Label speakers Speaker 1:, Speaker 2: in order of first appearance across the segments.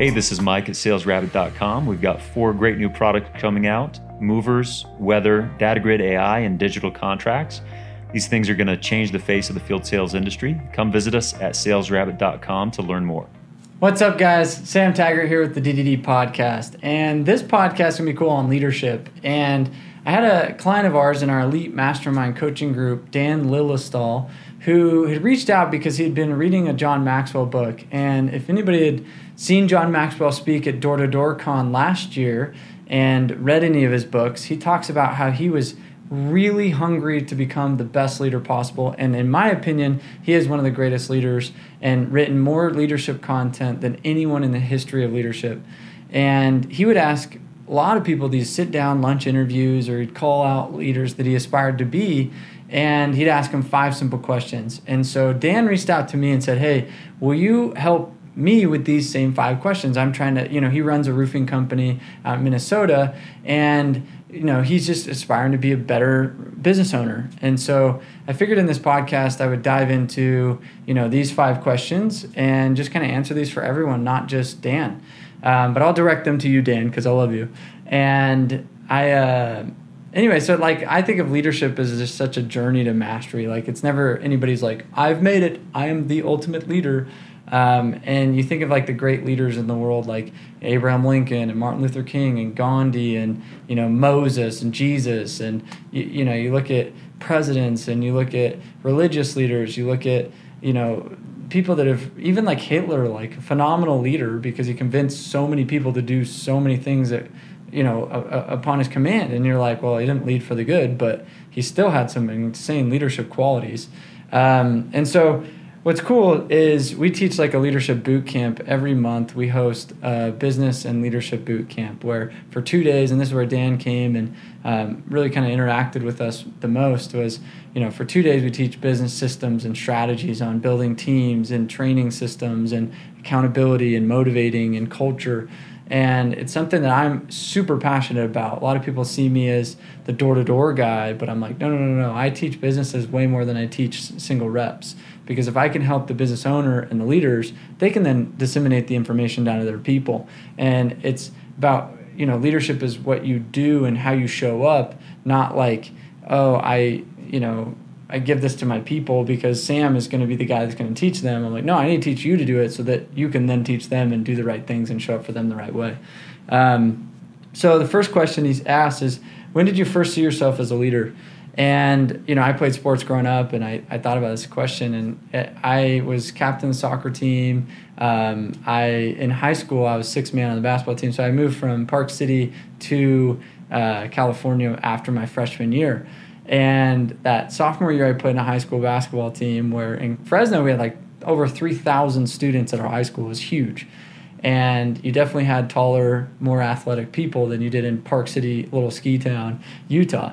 Speaker 1: Hey, this is Mike at salesrabbit.com. We've got four great new products coming out movers, weather, data grid AI, and digital contracts. These things are going to change the face of the field sales industry. Come visit us at salesrabbit.com to learn more.
Speaker 2: What's up, guys? Sam Taggart here with the D2D podcast. And this podcast to be cool on leadership. And I had a client of ours in our elite mastermind coaching group, Dan Lillestall, who had reached out because he had been reading a John Maxwell book. And if anybody had seen John Maxwell speak at Door to Door Con last year and read any of his books, he talks about how he was really hungry to become the best leader possible. And in my opinion, he is one of the greatest leaders and written more leadership content than anyone in the history of leadership. And he would ask a lot of people these sit down lunch interviews or he'd call out leaders that he aspired to be and he'd ask them five simple questions. And so Dan reached out to me and said, Hey, will you help me with these same five questions? I'm trying to, you know, he runs a roofing company out in Minnesota and you know he's just aspiring to be a better business owner. And so i figured in this podcast i would dive into you know these five questions and just kind of answer these for everyone not just dan. Um, but i'll direct them to you dan because i love you. And i uh, anyway so like i think of leadership as just such a journey to mastery. Like it's never anybody's like i've made it. I am the ultimate leader um, and you think of like the great leaders in the world, like Abraham Lincoln and Martin Luther King and Gandhi and you know Moses and Jesus, and you, you know you look at presidents and you look at religious leaders, you look at you know people that have even like Hitler, like a phenomenal leader because he convinced so many people to do so many things that you know upon his command, and you're like, well, he didn't lead for the good, but he still had some insane leadership qualities, um, and so what's cool is we teach like a leadership boot camp every month. We host a business and leadership boot camp where for two days, and this is where Dan came and um, really kind of interacted with us the most was, you know, for two days we teach business systems and strategies on building teams and training systems and accountability and motivating and culture. And it's something that I'm super passionate about. A lot of people see me as the door to door guy, but I'm like, no, no, no, no. I teach businesses way more than I teach single reps because if I can help the business owner and the leaders, they can then disseminate the information down to their people. And it's about, you know, leadership is what you do and how you show up, not like, oh, I, you know, I give this to my people because Sam is going to be the guy that's going to teach them. I'm like, no, I need to teach you to do it so that you can then teach them and do the right things and show up for them the right way. Um, so the first question he's asked is, when did you first see yourself as a leader? And you know, I played sports growing up, and I, I thought about this question. And I was captain of the soccer team. Um, I in high school I was six man on the basketball team. So I moved from Park City to uh, California after my freshman year. And that sophomore year, I played in a high school basketball team where in Fresno we had like over three thousand students at our high school. It was huge and you definitely had taller, more athletic people than you did in Park City, little ski town, Utah.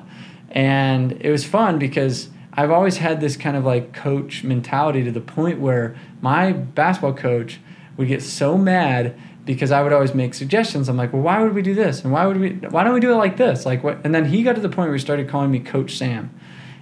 Speaker 2: And it was fun because I've always had this kind of like coach mentality to the point where my basketball coach would get so mad because I would always make suggestions. I'm like, well, why would we do this? And why would we, why don't we do it like this? Like what? And then he got to the point where he started calling me Coach Sam.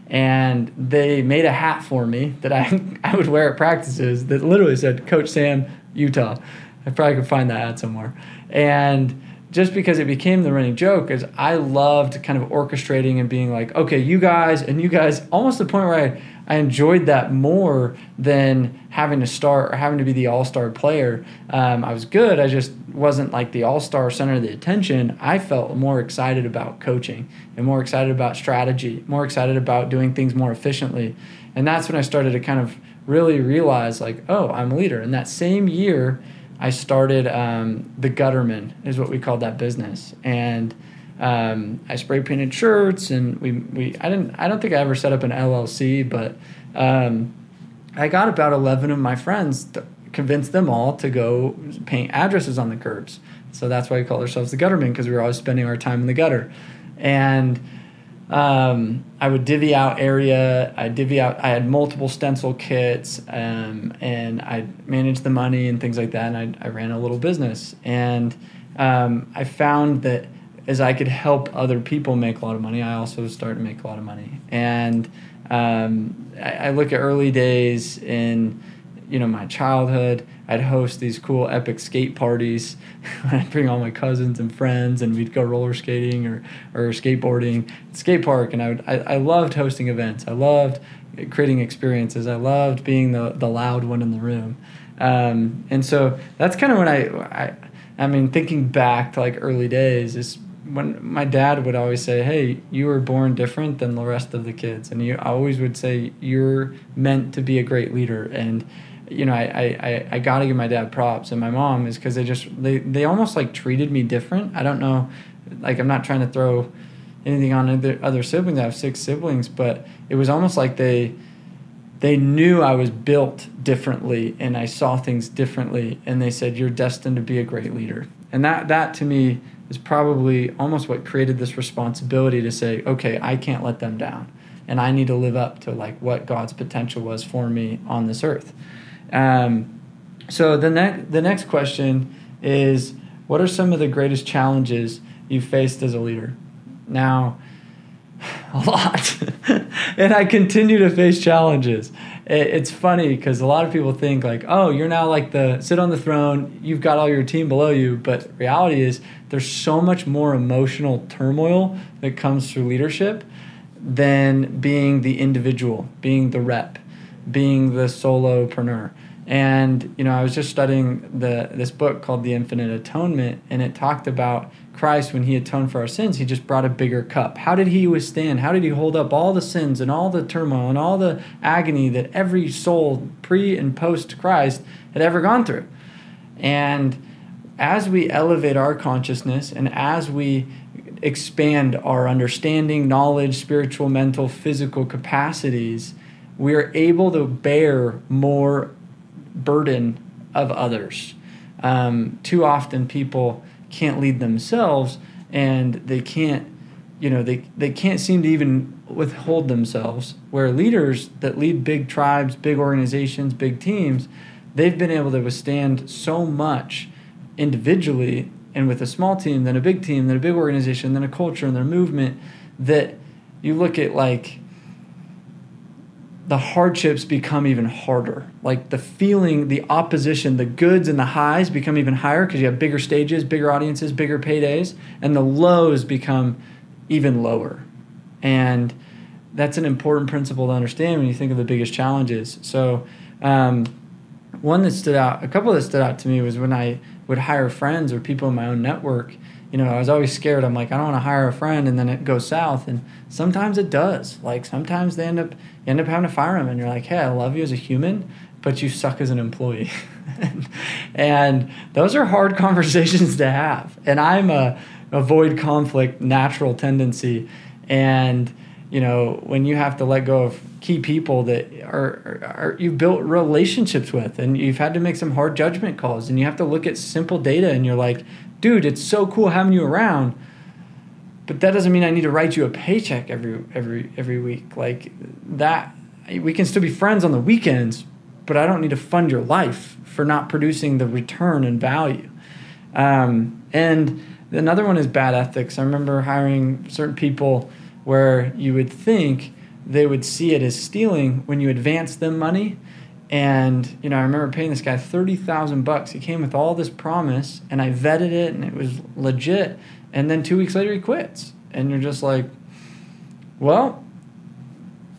Speaker 2: And they made a hat for me that I, I would wear at practices that literally said Coach Sam, Utah. I probably could find that hat somewhere. And just because it became the running joke is I loved kind of orchestrating and being like, okay, you guys and you guys, almost the point where I, I enjoyed that more than having to start or having to be the all star player. Um, I was good, I just wasn't like the all star center of the attention. I felt more excited about coaching and more excited about strategy, more excited about doing things more efficiently. And that's when I started to kind of really realize, like, oh, I'm a leader. And that same year, I started um, the Gutterman is what we called that business, and um, I spray painted shirts, and we, we I didn't I don't think I ever set up an LLC, but um, I got about eleven of my friends to convince them all to go paint addresses on the curbs. So that's why we call ourselves the Gutterman because we were always spending our time in the gutter, and um, I would divvy out area. I divvy out. I had multiple stencil kits, um, and I managed the money and things like that. And I, I ran a little business, and um, I found that as I could help other people make a lot of money, I also started to make a lot of money. And um, I, I look at early days in you know my childhood I'd host these cool epic skate parties. I'd bring all my cousins and friends, and we'd go roller skating or, or skateboarding, skate park. And I, would, I, I loved hosting events. I loved creating experiences. I loved being the, the loud one in the room. Um, and so that's kind of when I, I, I mean, thinking back to like early days is when my dad would always say, "Hey, you were born different than the rest of the kids," and you always would say, "You're meant to be a great leader." And you know, I I, I got to give my dad props and my mom is because they just they they almost like treated me different. I don't know, like I'm not trying to throw anything on other other siblings. I have six siblings, but it was almost like they they knew I was built differently and I saw things differently, and they said, "You're destined to be a great leader." And that that to me is probably almost what created this responsibility to say, okay, I can't let them down. And I need to live up to like what God's potential was for me on this earth. Um, so the next the next question is, what are some of the greatest challenges you faced as a leader? Now, a lot, and I continue to face challenges it's funny because a lot of people think like, oh, you're now like the sit on the throne, you've got all your team below you. But reality is there's so much more emotional turmoil that comes through leadership than being the individual, being the rep, being the solopreneur. And you know, I was just studying the this book called The Infinite Atonement, and it talked about Christ, when he atoned for our sins, he just brought a bigger cup. How did he withstand? How did he hold up all the sins and all the turmoil and all the agony that every soul pre and post Christ had ever gone through? And as we elevate our consciousness and as we expand our understanding, knowledge, spiritual, mental, physical capacities, we are able to bear more burden of others. Um, too often, people can't lead themselves and they can't you know they, they can't seem to even withhold themselves where leaders that lead big tribes big organizations big teams they've been able to withstand so much individually and with a small team than a big team than a big organization than a culture and their movement that you look at like the hardships become even harder. Like the feeling, the opposition, the goods and the highs become even higher because you have bigger stages, bigger audiences, bigger paydays, and the lows become even lower. And that's an important principle to understand when you think of the biggest challenges. So, um, one that stood out, a couple that stood out to me was when I would hire friends or people in my own network you know, I was always scared. I'm like, I don't want to hire a friend, and then it goes south. And sometimes it does. Like sometimes they end up you end up having to fire them, and you're like, hey, I love you as a human, but you suck as an employee. and those are hard conversations to have. And I'm a avoid conflict natural tendency, and you know when you have to let go of key people that are, are, you've built relationships with and you've had to make some hard judgment calls and you have to look at simple data and you're like dude, it's so cool having you around. But that doesn't mean I need to write you a paycheck every every every week. Like that we can still be friends on the weekends, but I don't need to fund your life for not producing the return and value. Um, and another one is bad ethics. I remember hiring certain people where you would think they would see it as stealing when you advance them money and you know, I remember paying this guy thirty thousand bucks. He came with all this promise, and I vetted it, and it was legit. And then two weeks later, he quits, and you're just like, "Well,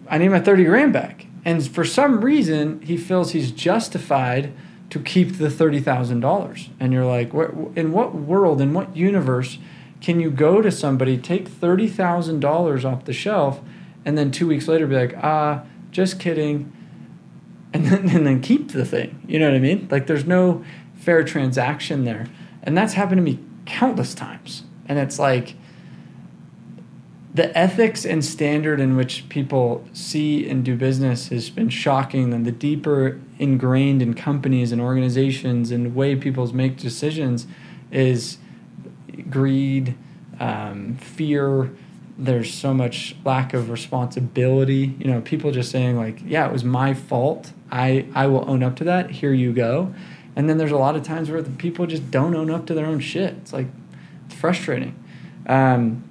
Speaker 2: I need my thirty grand back." And for some reason, he feels he's justified to keep the thirty thousand dollars. And you're like, "In what world? In what universe can you go to somebody, take thirty thousand dollars off the shelf, and then two weeks later be like, ah, just kidding." And then, and then keep the thing. You know what I mean? Like there's no fair transaction there. And that's happened to me countless times. And it's like the ethics and standard in which people see and do business has been shocking and the deeper ingrained in companies and organizations and the way people make decisions is greed, um, fear, there's so much lack of responsibility. You know, people just saying like, "Yeah, it was my fault. I I will own up to that. Here you go." And then there's a lot of times where the people just don't own up to their own shit. It's like it's frustrating. Um,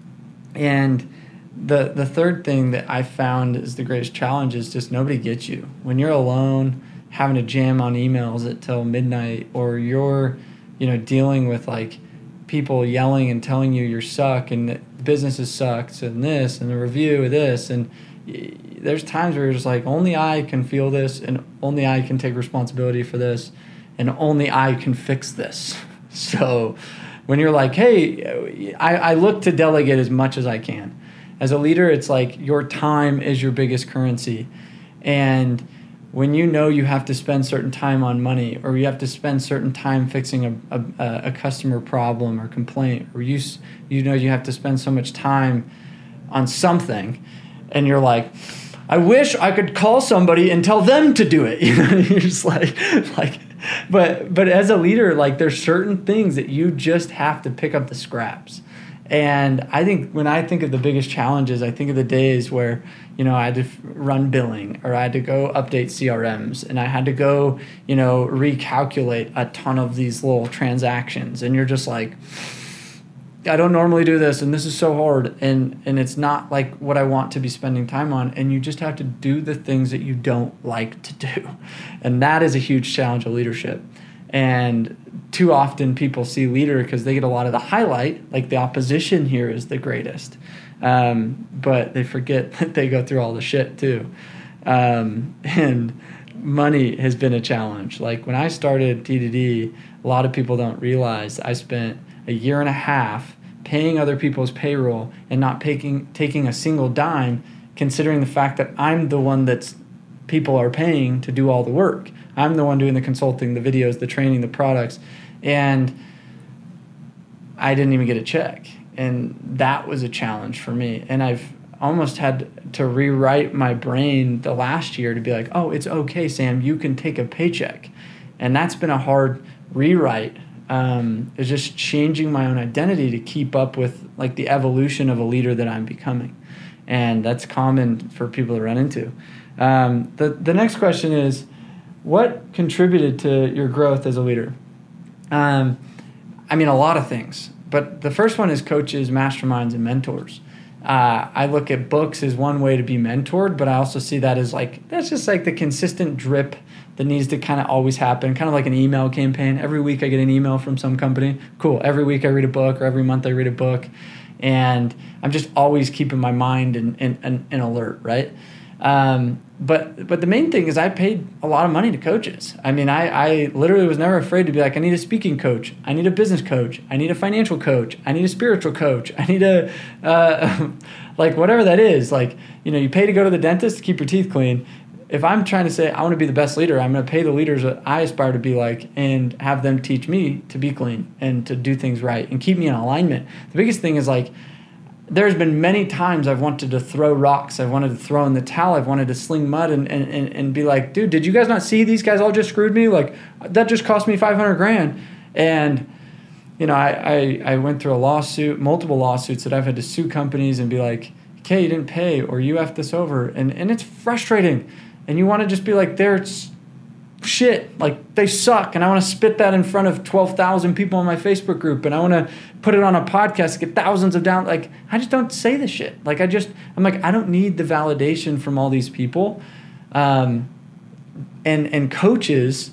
Speaker 2: and the the third thing that I found is the greatest challenge is just nobody gets you when you're alone having to jam on emails until midnight or you're you know dealing with like people yelling and telling you you suck and the business sucks and this and the review of this and there's times where you're just like only I can feel this and only I can take responsibility for this and only I can fix this. So when you're like, hey, I, I look to delegate as much as I can. As a leader, it's like your time is your biggest currency. And when you know you have to spend certain time on money or you have to spend certain time fixing a, a, a customer problem or complaint or you, you know you have to spend so much time on something and you're like i wish i could call somebody and tell them to do it. You know you're just like like but but as a leader like there's certain things that you just have to pick up the scraps. And I think when I think of the biggest challenges, I think of the days where, you know, I had to run billing or I had to go update CRMs and I had to go, you know, recalculate a ton of these little transactions. And you're just like, I don't normally do this and this is so hard and and it's not like what I want to be spending time on and you just have to do the things that you don't like to do. And that is a huge challenge of leadership. And too often people see leader because they get a lot of the highlight, like the opposition here is the greatest. Um, but they forget that they go through all the shit too. Um, and money has been a challenge. Like when I started D2D, a lot of people don't realize I spent a year and a half paying other people's payroll and not taking taking a single dime, considering the fact that I'm the one that's people are paying to do all the work. I'm the one doing the consulting, the videos, the training, the products. And I didn't even get a check. And that was a challenge for me. And I've almost had to rewrite my brain the last year to be like, oh, it's okay, Sam, you can take a paycheck. And that's been a hard rewrite. Um, it's just changing my own identity to keep up with like the evolution of a leader that I'm becoming. And that's common for people to run into. Um, the, the next question is, what contributed to your growth as a leader? Um, I mean, a lot of things, but the first one is coaches, masterminds, and mentors. Uh, I look at books as one way to be mentored, but I also see that as like that's just like the consistent drip that needs to kind of always happen, kind of like an email campaign. Every week I get an email from some company. Cool. Every week I read a book, or every month I read a book, and I'm just always keeping my mind and in, in, in alert, right? Um, but but the main thing is I paid a lot of money to coaches. I mean, I, I literally was never afraid to be like, I need a speaking coach, I need a business coach, I need a financial coach, I need a spiritual coach, I need a uh, like whatever that is. Like you know, you pay to go to the dentist to keep your teeth clean. If I'm trying to say I want to be the best leader, I'm going to pay the leaders that I aspire to be like and have them teach me to be clean and to do things right and keep me in alignment. The biggest thing is like there's been many times I've wanted to throw rocks. I've wanted to throw in the towel. I've wanted to sling mud and, and, and, and be like, dude, did you guys not see these guys all just screwed me? Like, that just cost me 500 grand. And, you know, I, I, I went through a lawsuit, multiple lawsuits that I've had to sue companies and be like, okay, you didn't pay or you effed this over. And, and it's frustrating. And you want to just be like, there's shit. Like they suck and i want to spit that in front of 12,000 people in my facebook group and i want to put it on a podcast get thousands of down like i just don't say the shit. Like i just i'm like i don't need the validation from all these people. Um, and and coaches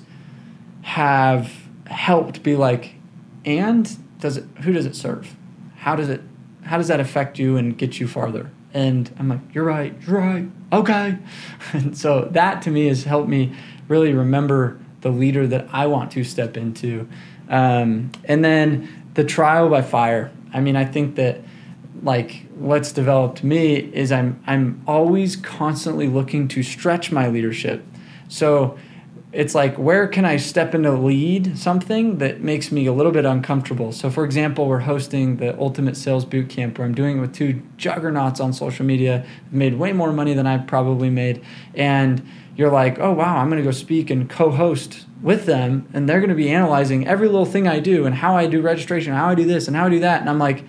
Speaker 2: have helped be like and does it who does it serve? How does it how does that affect you and get you farther? And i'm like you're right you're right okay. And so that to me has helped me really remember the leader that I want to step into. Um, and then the trial by fire. I mean, I think that like what's developed me is I'm I'm always constantly looking to stretch my leadership. So it's like where can I step into lead something that makes me a little bit uncomfortable. So for example, we're hosting the Ultimate Sales Boot Camp where I'm doing it with two juggernauts on social media, made way more money than I probably made, and you're like, oh wow, I'm going to go speak and co-host with them, and they're going to be analyzing every little thing I do and how I do registration, how I do this, and how I do that, and I'm like,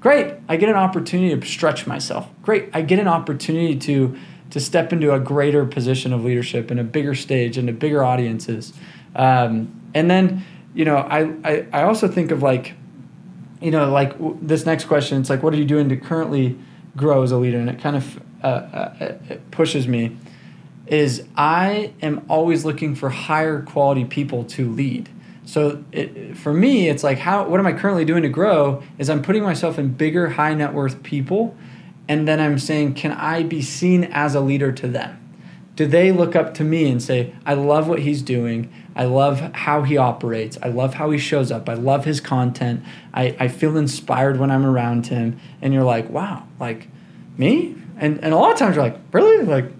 Speaker 2: great, I get an opportunity to stretch myself. Great, I get an opportunity to to step into a greater position of leadership and a bigger stage and a bigger audiences, um, and then you know, I, I I also think of like, you know, like this next question. It's like, what are you doing to currently grow as a leader? And it kind of uh, uh, it pushes me is I am always looking for higher quality people to lead. So it, for me, it's like how what am I currently doing to grow? Is I'm putting myself in bigger, high net worth people, and then I'm saying, can I be seen as a leader to them? Do they look up to me and say, I love what he's doing. I love how he operates. I love how he shows up. I love his content. I, I feel inspired when I'm around him. And you're like, wow, like me? And, and a lot of times you're like, really? Like,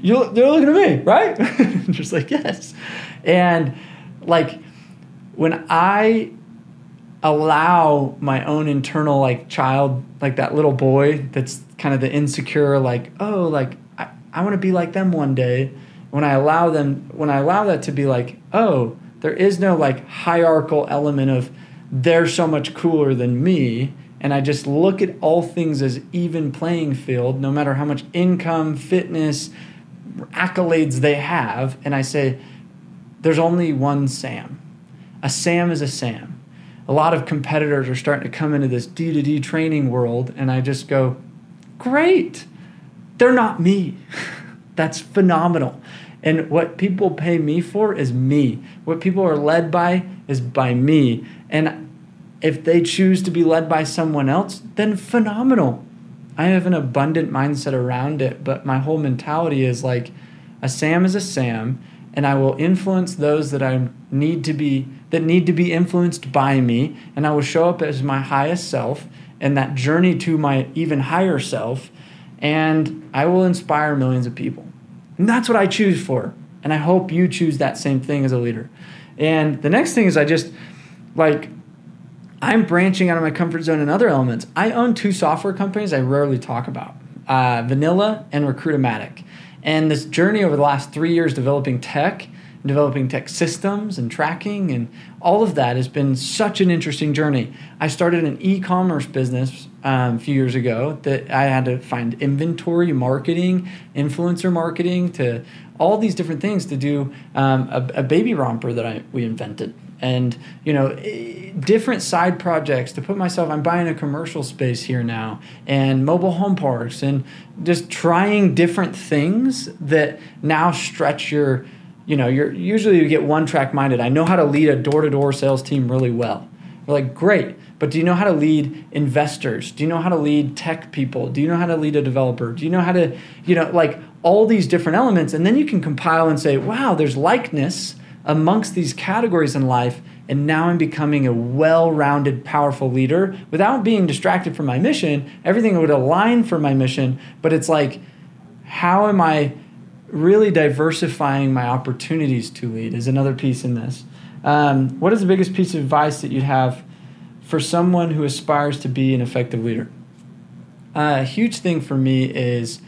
Speaker 2: you, they're looking at me, right? just like, yes. And like, when I allow my own internal like child, like that little boy that's kind of the insecure, like, oh, like, I, I want to be like them one day when I allow them, when I allow that to be like, oh, there is no like hierarchical element of they're so much cooler than me. And I just look at all things as even playing field, no matter how much income, fitness, accolades they have. And I say, there's only one Sam. A Sam is a Sam. A lot of competitors are starting to come into this D to D training world, and I just go, great. They're not me. That's phenomenal. And what people pay me for is me. What people are led by is by me. And if they choose to be led by someone else, then phenomenal. I have an abundant mindset around it, but my whole mentality is like a Sam is a Sam, and I will influence those that I need to be that need to be influenced by me, and I will show up as my highest self and that journey to my even higher self, and I will inspire millions of people. And that's what I choose for. And I hope you choose that same thing as a leader. And the next thing is I just like I'm branching out of my comfort zone in other elements. I own two software companies I rarely talk about uh, Vanilla and Recruitomatic. And this journey over the last three years developing tech, developing tech systems and tracking, and all of that has been such an interesting journey. I started an e commerce business um, a few years ago that I had to find inventory marketing, influencer marketing, to all these different things to do um, a, a, baby romper that I, we invented. And you know, eh, different side projects to put myself. I'm buying a commercial space here now, and mobile home parks, and just trying different things that now stretch your. You know, you're usually you get one track minded. I know how to lead a door to door sales team really well. We're like, great but do you know how to lead investors? Do you know how to lead tech people? Do you know how to lead a developer? Do you know how to, you know, like all these different elements? And then you can compile and say, wow, there's likeness amongst these categories in life. And now I'm becoming a well rounded, powerful leader without being distracted from my mission. Everything would align for my mission, but it's like, how am I really diversifying my opportunities to lead? Is another piece in this. Um, what is the biggest piece of advice that you'd have for someone who aspires to be an effective leader? Uh, a huge thing for me is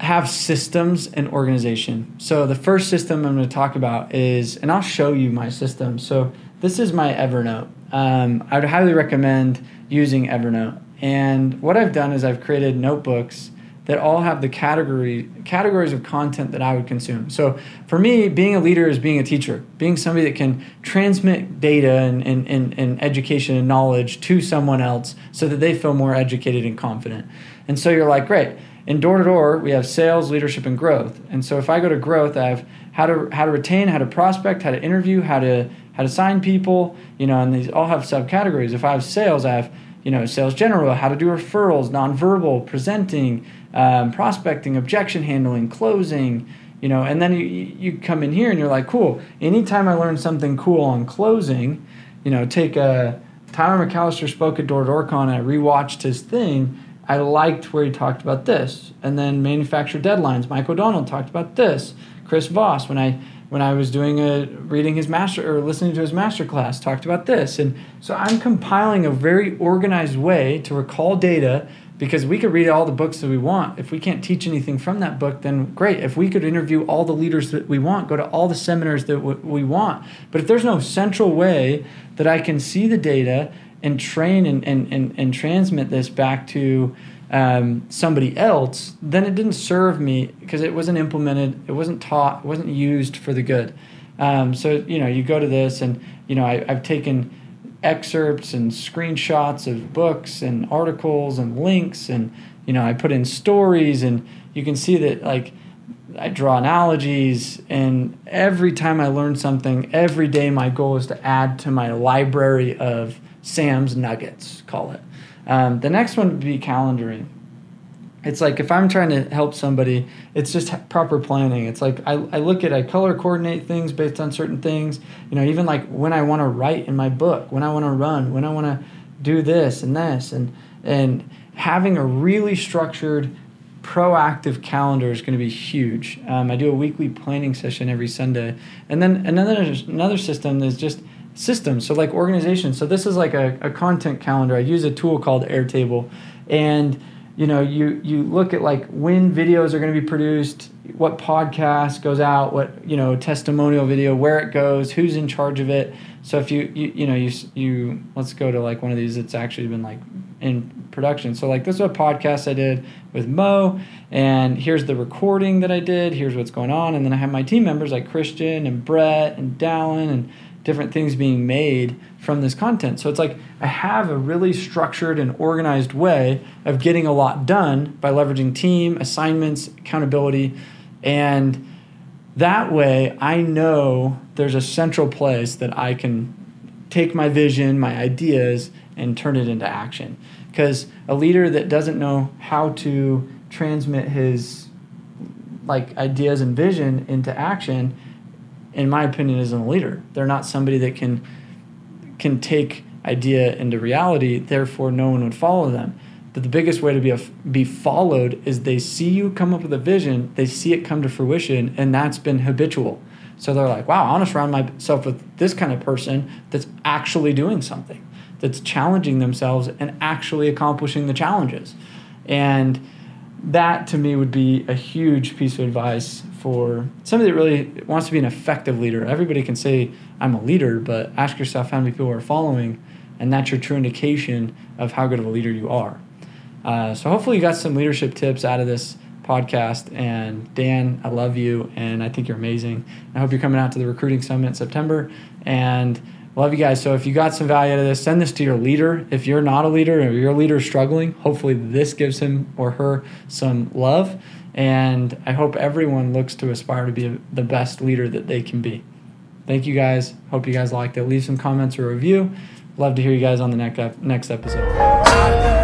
Speaker 2: have systems and organization. So the first system I'm going to talk about is, and I'll show you my system. So this is my Evernote. Um, I would highly recommend using Evernote. And what I've done is I've created notebooks that all have the category categories of content that I would consume. So for me, being a leader is being a teacher, being somebody that can transmit data and, and, and, and education and knowledge to someone else so that they feel more educated and confident. And so you're like, great. In door to door, we have sales, leadership, and growth. And so if I go to growth, I have how to how to retain, how to prospect, how to interview, how to how to sign people, you know, and these all have subcategories. If I have sales, I have you know sales general, how to do referrals, nonverbal, presenting, um, prospecting, objection handling, closing, you know, and then you, you come in here and you're like, cool. Anytime I learn something cool on closing, you know, take a Tyler McAllister spoke at Door Door Con. I rewatched his thing. I liked where he talked about this, and then manufacturer deadlines. Mike O'Donnell talked about this. Chris Voss, when I when I was doing a reading his master or listening to his master class, talked about this, and so I'm compiling a very organized way to recall data because we could read all the books that we want. If we can't teach anything from that book, then great. If we could interview all the leaders that we want, go to all the seminars that we want. But if there's no central way that I can see the data and train and, and, and, and transmit this back to um, somebody else, then it didn't serve me because it wasn't implemented, it wasn't taught, it wasn't used for the good. Um, so, you know, you go to this and, you know, I, I've taken excerpts and screenshots of books and articles and links and you know, I put in stories and you can see that like I draw analogies and every time I learn something, every day my goal is to add to my library of Sam's nuggets, call it. Um, the next one would be calendaring. It's like if I'm trying to help somebody, it's just proper planning. It's like I, I look at, I color coordinate things based on certain things. You know, even like when I want to write in my book, when I want to run, when I want to do this and this. And, and having a really structured, proactive calendar is going to be huge. Um, I do a weekly planning session every Sunday. And then another, another system is just systems. So like organization. So this is like a, a content calendar. I use a tool called Airtable. And you know you you look at like when videos are going to be produced what podcast goes out what you know testimonial video where it goes who's in charge of it so if you you, you know you you let's go to like one of these that's actually been like in production so like this is a podcast i did with mo and here's the recording that i did here's what's going on and then i have my team members like christian and brett and dallin and different things being made from this content. So it's like I have a really structured and organized way of getting a lot done by leveraging team, assignments, accountability, and that way I know there's a central place that I can take my vision, my ideas, and turn it into action. Because a leader that doesn't know how to transmit his like ideas and vision into action in my opinion, isn't a leader. They're not somebody that can can take idea into reality. Therefore, no one would follow them. But the biggest way to be a, be followed is they see you come up with a vision, they see it come to fruition, and that's been habitual. So they're like, "Wow, I want to surround myself with this kind of person that's actually doing something, that's challenging themselves and actually accomplishing the challenges." And that to me would be a huge piece of advice for somebody that really wants to be an effective leader. Everybody can say, I'm a leader, but ask yourself how many people are following, and that's your true indication of how good of a leader you are. Uh, so hopefully you got some leadership tips out of this podcast. And Dan, I love you, and I think you're amazing. I hope you're coming out to the recruiting summit in September, and love you guys. So if you got some value out of this, send this to your leader. If you're not a leader or your leader is struggling, hopefully this gives him or her some love. And I hope everyone looks to aspire to be the best leader that they can be. Thank you guys. Hope you guys liked it. Leave some comments or review. Love to hear you guys on the next next episode.